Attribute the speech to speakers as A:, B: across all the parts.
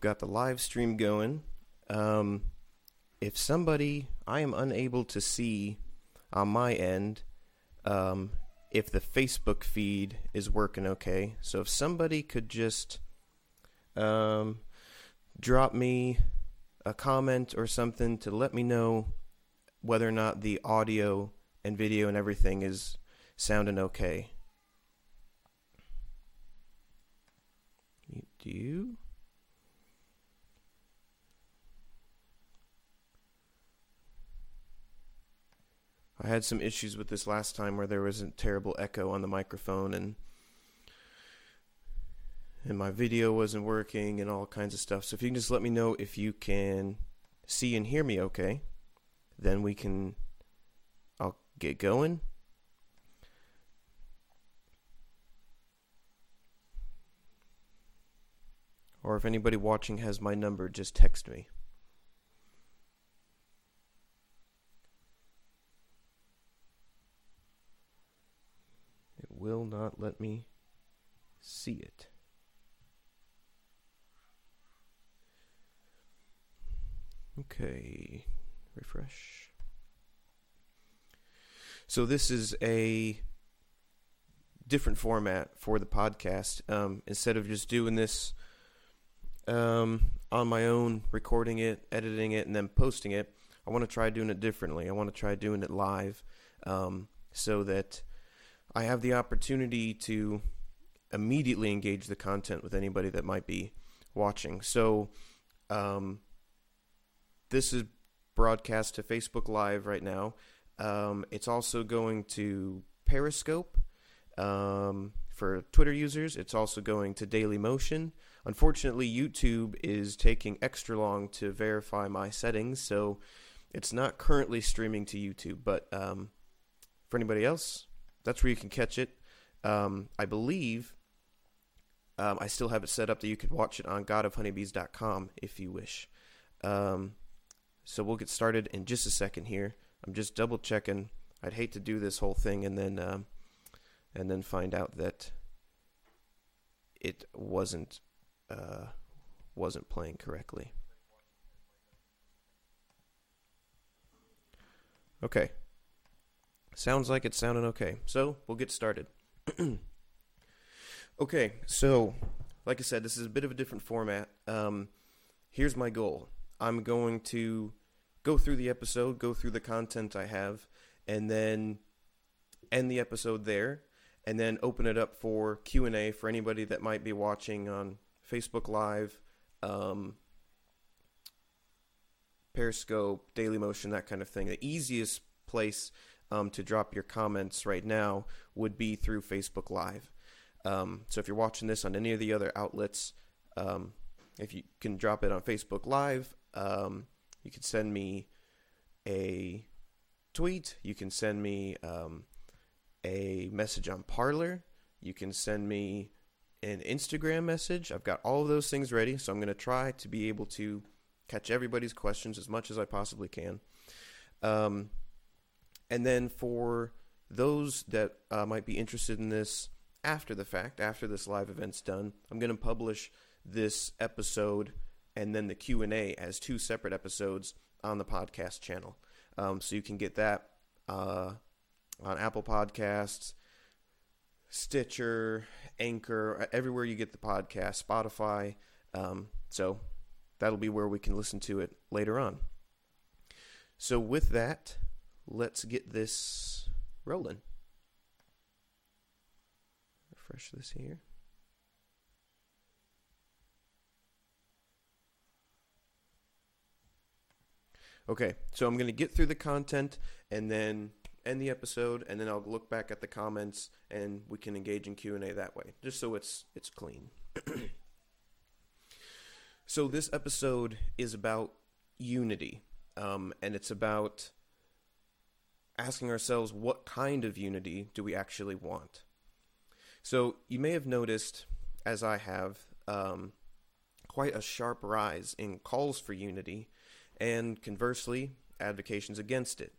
A: We've got the live stream going. Um, if somebody, I am unable to see on my end um, if the Facebook feed is working okay. So if somebody could just um, drop me a comment or something to let me know whether or not the audio and video and everything is sounding okay. Do you? I had some issues with this last time where there was a terrible echo on the microphone and and my video wasn't working and all kinds of stuff. So if you can just let me know if you can see and hear me okay, then we can I'll get going. Or if anybody watching has my number, just text me. It will not let me see it. Okay, refresh. So this is a different format for the podcast. Um, instead of just doing this um, on my own, recording it, editing it, and then posting it, I want to try doing it differently. I want to try doing it live um, so that I have the opportunity to immediately engage the content with anybody that might be watching. So, um, this is broadcast to Facebook Live right now. Um, it's also going to Periscope um, for Twitter users. It's also going to Daily Motion. Unfortunately, YouTube is taking extra long to verify my settings, so it's not currently streaming to YouTube. But um, for anybody else, that's where you can catch it. Um, I believe um, I still have it set up that you could watch it on godofhoneybees.com if you wish. Um, so we'll get started in just a second here. I'm just double checking. I'd hate to do this whole thing and then um, and then find out that it wasn't uh, wasn't playing correctly. Okay. Sounds like it's sounding okay. So we'll get started. okay, so like I said, this is a bit of a different format. Um, here's my goal. I'm going to go through the episode, go through the content I have, and then end the episode there, and then open it up for Q and A for anybody that might be watching on Facebook Live, um, Periscope, Daily Motion, that kind of thing. The easiest place um, to drop your comments right now would be through Facebook Live. Um, so if you're watching this on any of the other outlets, um, if you can drop it on Facebook Live, um, you can send me a tweet. You can send me um, a message on Parler. You can send me an Instagram message. I've got all of those things ready, so I'm going to try to be able to catch everybody's questions as much as I possibly can. Um, and then for those that uh, might be interested in this after the fact, after this live event's done, I'm going to publish this episode and then the Q&A as two separate episodes on the podcast channel. Um, so you can get that uh, on Apple Podcasts, Stitcher, Anchor, everywhere you get the podcast, Spotify. Um, so that'll be where we can listen to it later on. So with that, let's get this rolling. Refresh this here. Okay, so I'm going to get through the content and then end the episode, and then I'll look back at the comments and we can engage in Q and A that way, just so it's it's clean. so this episode is about unity, um, and it's about asking ourselves what kind of unity do we actually want. So you may have noticed, as I have, um, quite a sharp rise in calls for unity and conversely, advocations against it.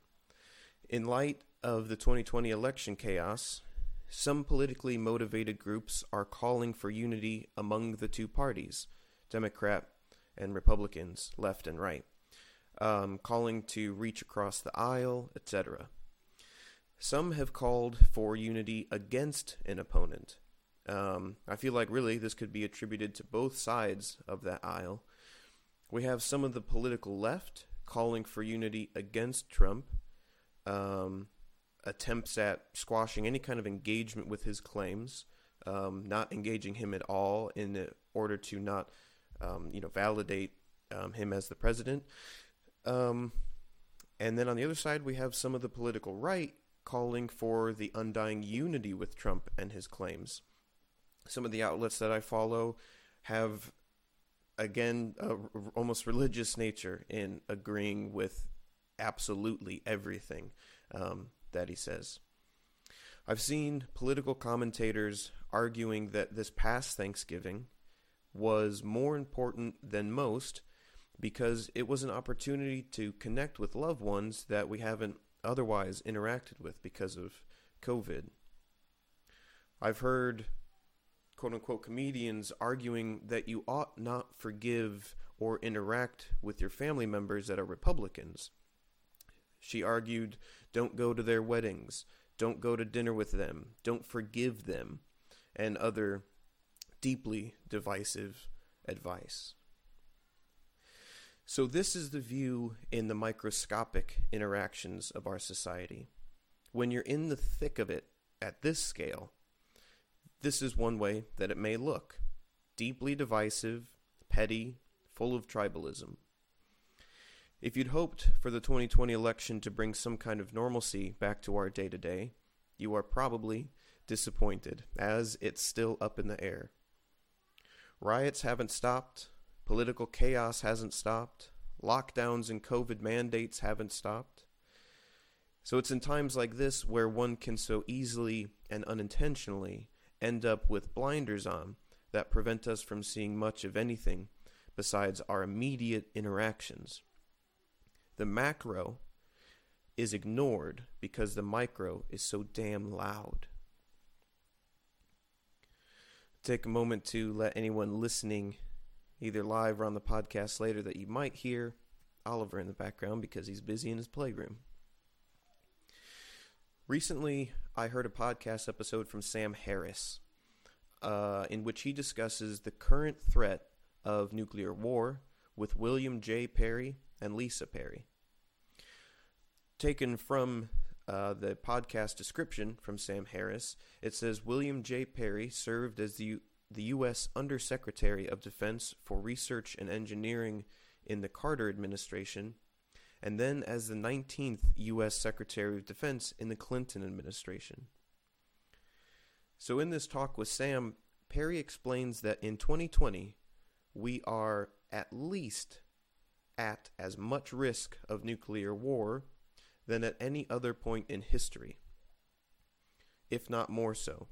A: In light of the 2020 election chaos, some politically motivated groups are calling for unity among the two parties, Democrat and Republicans, left and right, um, calling to reach across the aisle, etc. Some have called for unity against an opponent. Um, I feel like really this could be attributed to both sides of that aisle. We have some of the political left calling for unity against Trump, um, attempts at squashing any kind of engagement with his claims, um, not engaging him at all in order to not, um, you know, validate um, him as the president. Um, and then on the other side, we have some of the political right calling for the undying unity with Trump and his claims. Some of the outlets that I follow have, again, a r- almost religious nature in agreeing with absolutely everything um, that he says. I've seen political commentators arguing that this past Thanksgiving was more important than most because it was an opportunity to connect with loved ones that we haven't otherwise interacted with because of COVID. I've heard quote unquote comedians arguing that you ought not forgive or interact with your family members that are Republicans. She argued, don't go to their weddings, don't go to dinner with them, don't forgive them, and other deeply divisive advice. So, this is the view in the microscopic interactions of our society. When you're in the thick of it at this scale, this is one way that it may look deeply divisive, petty, full of tribalism. If you'd hoped for the 2020 election to bring some kind of normalcy back to our day to day, you are probably disappointed, as it's still up in the air. Riots haven't stopped, political chaos hasn't stopped, lockdowns and COVID mandates haven't stopped. So it's in times like this where one can so easily and unintentionally end up with blinders on that prevent us from seeing much of anything besides our immediate interactions the macro is ignored because the micro is so damn loud. Take a moment to let anyone listening, either live or on the podcast later, that you might hear Oliver in the background because he's busy in his playroom. Recently, I heard a podcast episode from Sam Harris uh, in which he discusses the current threat of nuclear war with William J. Perry and Lisa Perry taken from uh, the podcast description from Sam Harris. It says William J. Perry served as the, the U.S. Undersecretary of Defense for Research and Engineering in the Carter administration, and then as the 19th U.S. Secretary of Defense in the Clinton administration. So, in this talk with Sam, Perry explains that in 2020, we are at least at as much risk of nuclear war than at any other point in history, if not more so.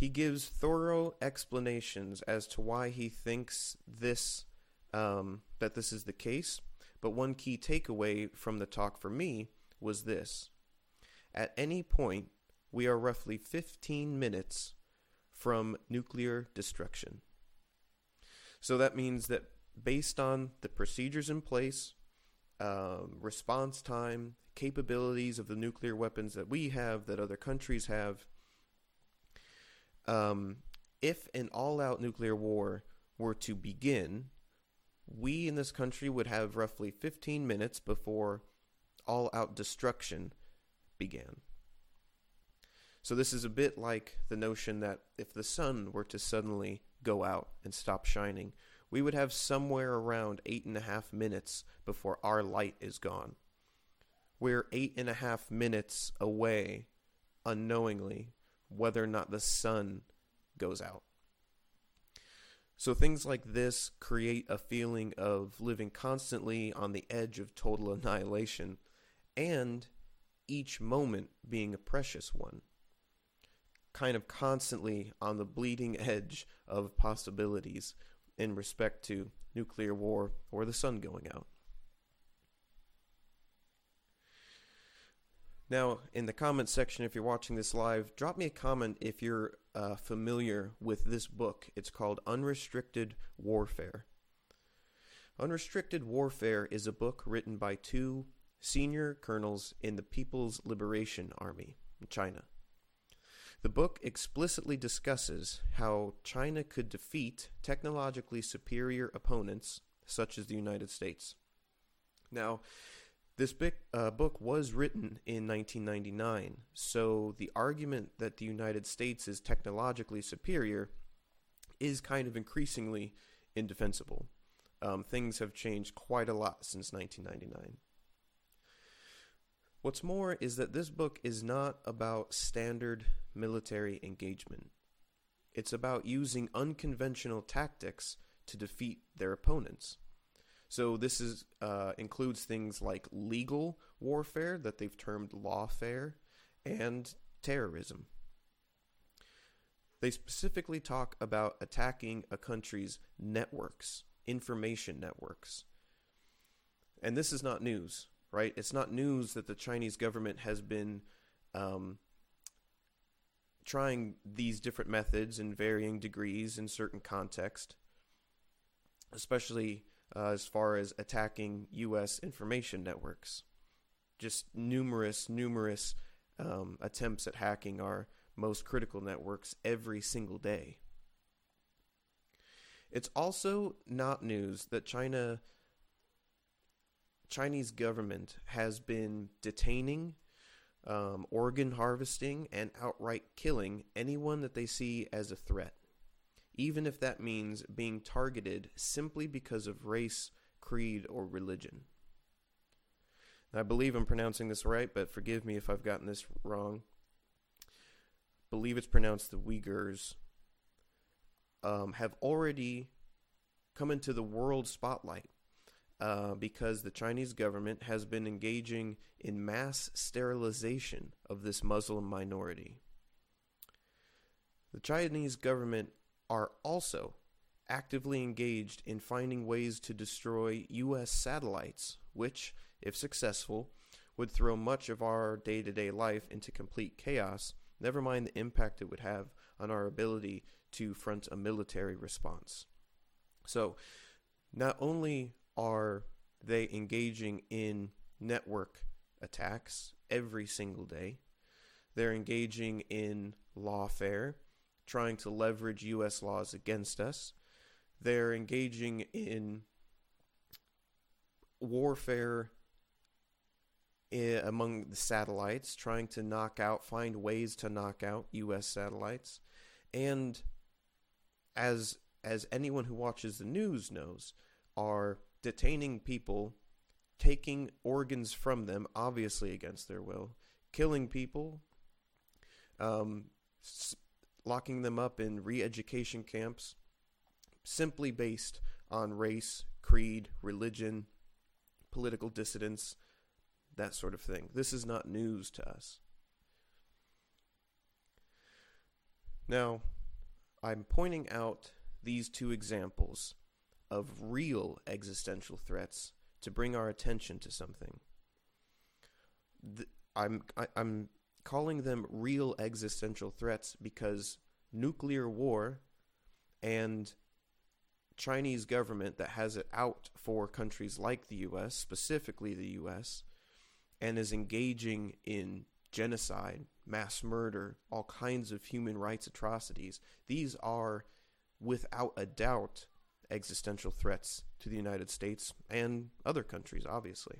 A: He gives thorough explanations as to why he thinks this um, that this is the case. But one key takeaway from the talk for me was this: at any point, we are roughly 15 minutes from nuclear destruction. So that means that based on the procedures in place, um, response time, capabilities of the nuclear weapons that we have, that other countries have. Um, if an all out nuclear war were to begin, we in this country would have roughly 15 minutes before all out destruction began. So, this is a bit like the notion that if the sun were to suddenly go out and stop shining, we would have somewhere around eight and a half minutes before our light is gone. We're eight and a half minutes away, unknowingly, whether or not the sun goes out. So things like this create a feeling of living constantly on the edge of total annihilation and each moment being a precious one. Kind of constantly on the bleeding edge of possibilities in respect to nuclear war or the sun going out. Now, in the comments section, if you're watching this live, drop me a comment if you're uh, familiar with this book. It's called Unrestricted Warfare. Unrestricted Warfare is a book written by two senior colonels in the People's Liberation Army in China. The book explicitly discusses how China could defeat technologically superior opponents such as the United States. Now, this uh, book was written in 1999, so the argument that the United States is technologically superior is kind of increasingly indefensible. Um, things have changed quite a lot since 1999. What's more is that this book is not about standard military engagement. It's about using unconventional tactics to defeat their opponents. So this is uh, includes things like legal warfare that they've termed lawfare and terrorism. They specifically talk about attacking a country's networks, information networks. And this is not news, right? It's not news that the Chinese government has been um, trying these different methods in varying degrees in certain context, especially uh, as far as attacking U.S. information networks. Just numerous, numerous um, attempts at hacking our most critical networks every single day. It's also not news that China Chinese government has been detaining, um, organ harvesting, and outright killing anyone that they see as a threat even if that means being targeted simply because of race, creed, or religion. I believe I'm pronouncing this right, but forgive me if I've gotten this wrong. Believe it's pronounced the Uyghurs um, have already come into the world spotlight uh, because the Chinese government has been engaging in mass sterilization of this Muslim minority. The Chinese government are also actively engaged in finding ways to destroy U.S. satellites, which, if successful, would throw much of our day to day life into complete chaos, never mind the impact it would have on our ability to front a military response. So, not only are they engaging in network attacks every single day, they're engaging in lawfare trying to leverage U.S. laws against us. They're engaging in warfare eh, among the satellites, trying to knock out, find ways to knock out U.S. satellites, and as as anyone who watches the news knows, are detaining people, taking organs from them, obviously against their will, killing people, um, locking them up in re education camps simply based on race, creed, religion, political dissidence, that sort of thing. This is not news to us. Now, I'm pointing out these two examples of real existential threats to bring our attention to something. The, I'm I, am i am calling them real existential threats because nuclear war and Chinese government that has it out for countries like the US, specifically the US, and is engaging in genocide, mass murder, all kinds of human rights atrocities. These are without a doubt existential threats to the United States and other countries, obviously.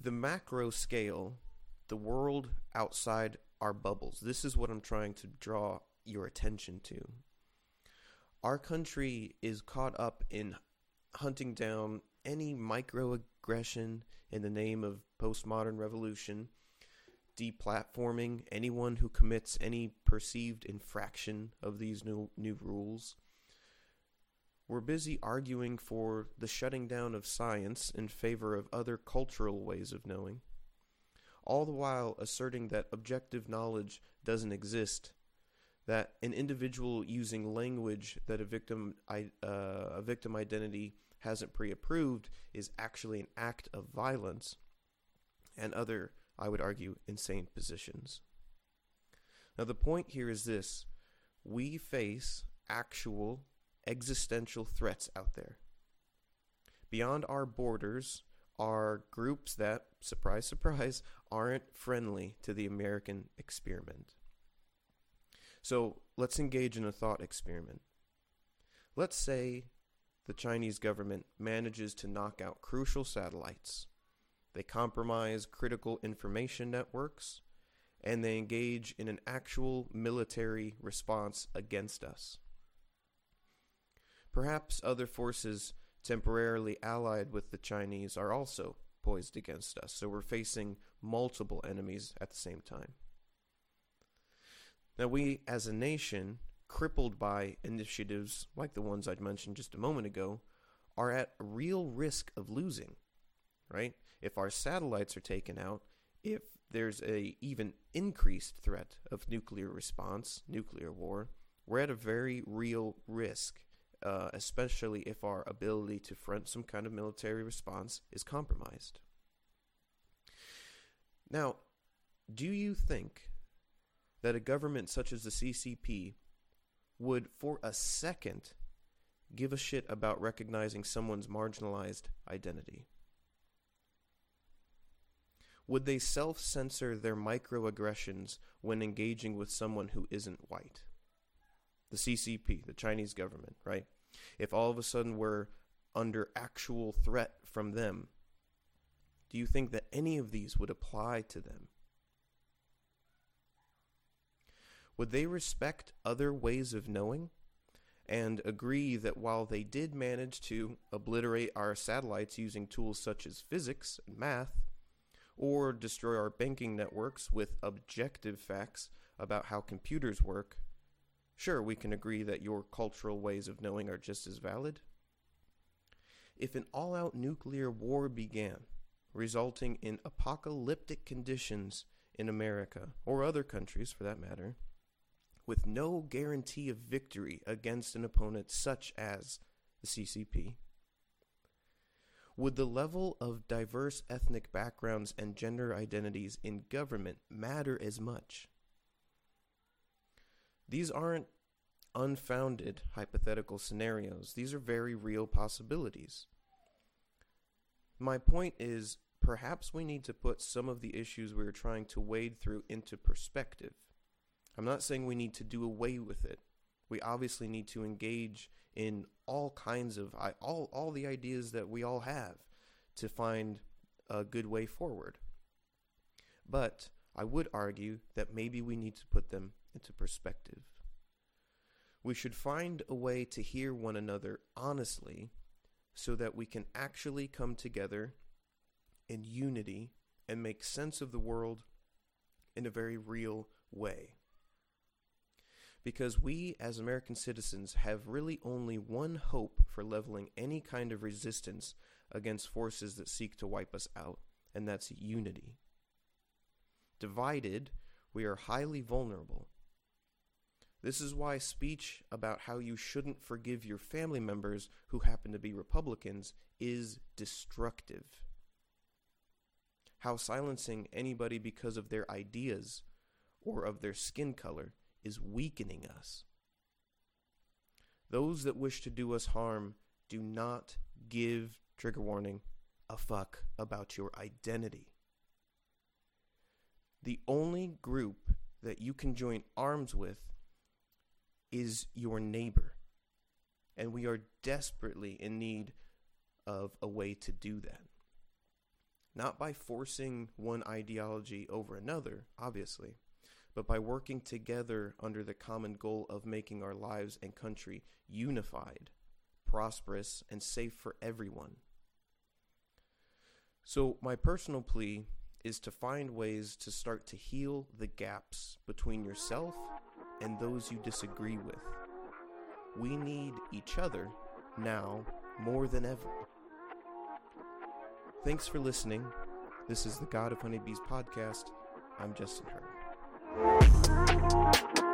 A: The macro scale the world outside our bubbles. This is what I'm trying to draw your attention to. Our country is caught up in hunting down any microaggression in the name of postmodern revolution, deplatforming anyone who commits any perceived infraction of these new new rules. We're busy arguing for the shutting down of science in favor of other cultural ways of knowing all the while asserting that objective knowledge doesn't exist, that an individual using language that a victim uh, a victim identity hasn't pre-approved is actually an act of violence, and other, I would argue, insane positions. Now, the point here is this we face actual existential threats out there. Beyond our borders are groups that, surprise, surprise, aren't friendly to the American experiment. So let's engage in a thought experiment. Let's say the Chinese government manages to knock out crucial satellites. They compromise critical information networks, and they engage in an actual military response against us. Perhaps other forces temporarily allied with the Chinese are also poised against us, so we're facing multiple enemies at the same time. Now, we as a nation, crippled by initiatives like the ones I'd mentioned just a moment ago, are at real risk of losing, right? If our satellites are taken out, if there's a even increased threat of nuclear response, nuclear war, we're at a very real risk, uh, especially if our ability to front some kind of military response is compromised. Now, do you think that a government such as the CCP would, for a second, give a shit about recognizing someone's marginalized identity? Would they self censor their microaggressions when engaging with someone who isn't white? The CCP, the Chinese government, right? If all of a sudden we're under actual threat from them, do you think that any of these would apply to them? Would they respect other ways of knowing and agree that while they did manage to obliterate our satellites using tools such as physics and math, or destroy our banking networks with objective facts about how computers work, sure, we can agree that your cultural ways of knowing are just as valid. If an all out nuclear war began, resulting in apocalyptic conditions in America, or other countries for that matter, with no guarantee of victory against an opponent such as the CCP, would the level of diverse ethnic backgrounds and gender identities in government matter as much? These aren't unfounded hypothetical scenarios, these are very real possibilities. My point is perhaps we need to put some of the issues we are trying to wade through into perspective. I'm not saying we need to do away with it we obviously need to engage in all kinds of all all the ideas that we all have to find a good way forward. But I would argue that maybe we need to put them into perspective. We should find a way to hear one another honestly so that we can actually come together in unity and make sense of the world in a very real way because we as American citizens have really only one hope for leveling any kind of resistance against forces that seek to wipe us out, and that's unity. Divided, we are highly vulnerable. This is why speech about how you shouldn't forgive your family members who happen to be Republicans is destructive. How silencing anybody because of their ideas or of their skin color is weakening us. Those that wish to do us harm do not give, trigger warning, a fuck about your identity. The only group that you can join arms with is your neighbor. And we are desperately in need of a way to do that. Not by forcing one ideology over another, obviously, but by working together under the common goal of making our lives and country unified, prosperous, and safe for everyone. So, my personal plea is to find ways to start to heal the gaps between yourself and those you disagree with. We need each other now more than ever. Thanks for listening. This is the God of Honeybees podcast. I'm Justin you.